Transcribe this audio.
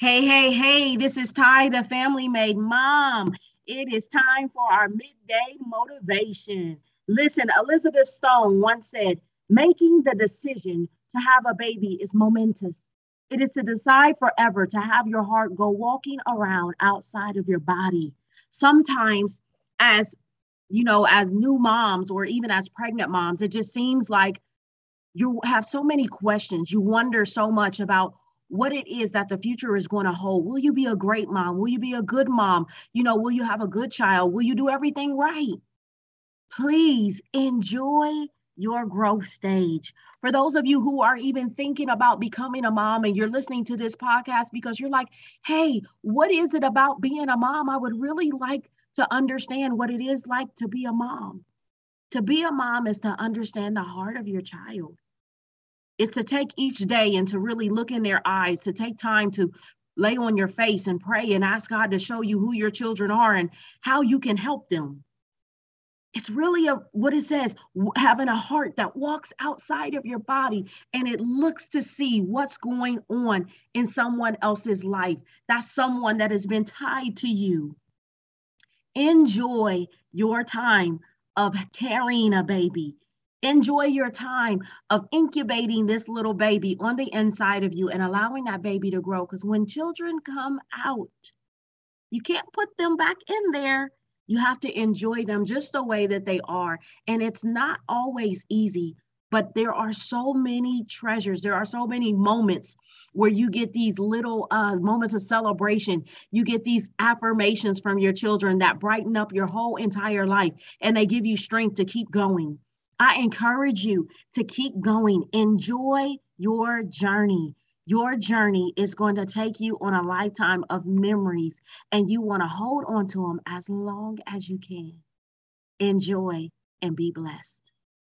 Hey, hey, hey, this is Ty, the family made mom. It is time for our midday motivation. Listen, Elizabeth Stone once said, making the decision to have a baby is momentous. It is to decide forever to have your heart go walking around outside of your body. Sometimes, as you know, as new moms or even as pregnant moms, it just seems like you have so many questions. You wonder so much about what it is that the future is going to hold. Will you be a great mom? Will you be a good mom? You know, will you have a good child? Will you do everything right? Please enjoy your growth stage. For those of you who are even thinking about becoming a mom and you're listening to this podcast because you're like, hey, what is it about being a mom? I would really like to understand what it is like to be a mom. To be a mom is to understand the heart of your child. It's to take each day and to really look in their eyes, to take time to lay on your face and pray and ask God to show you who your children are and how you can help them. It's really a what it says, having a heart that walks outside of your body and it looks to see what's going on in someone else's life. That's someone that has been tied to you. Enjoy your time of carrying a baby. Enjoy your time of incubating this little baby on the inside of you and allowing that baby to grow. Because when children come out, you can't put them back in there. You have to enjoy them just the way that they are. And it's not always easy, but there are so many treasures. There are so many moments where you get these little uh, moments of celebration. You get these affirmations from your children that brighten up your whole entire life and they give you strength to keep going. I encourage you to keep going. Enjoy your journey. Your journey is going to take you on a lifetime of memories, and you want to hold on to them as long as you can. Enjoy and be blessed.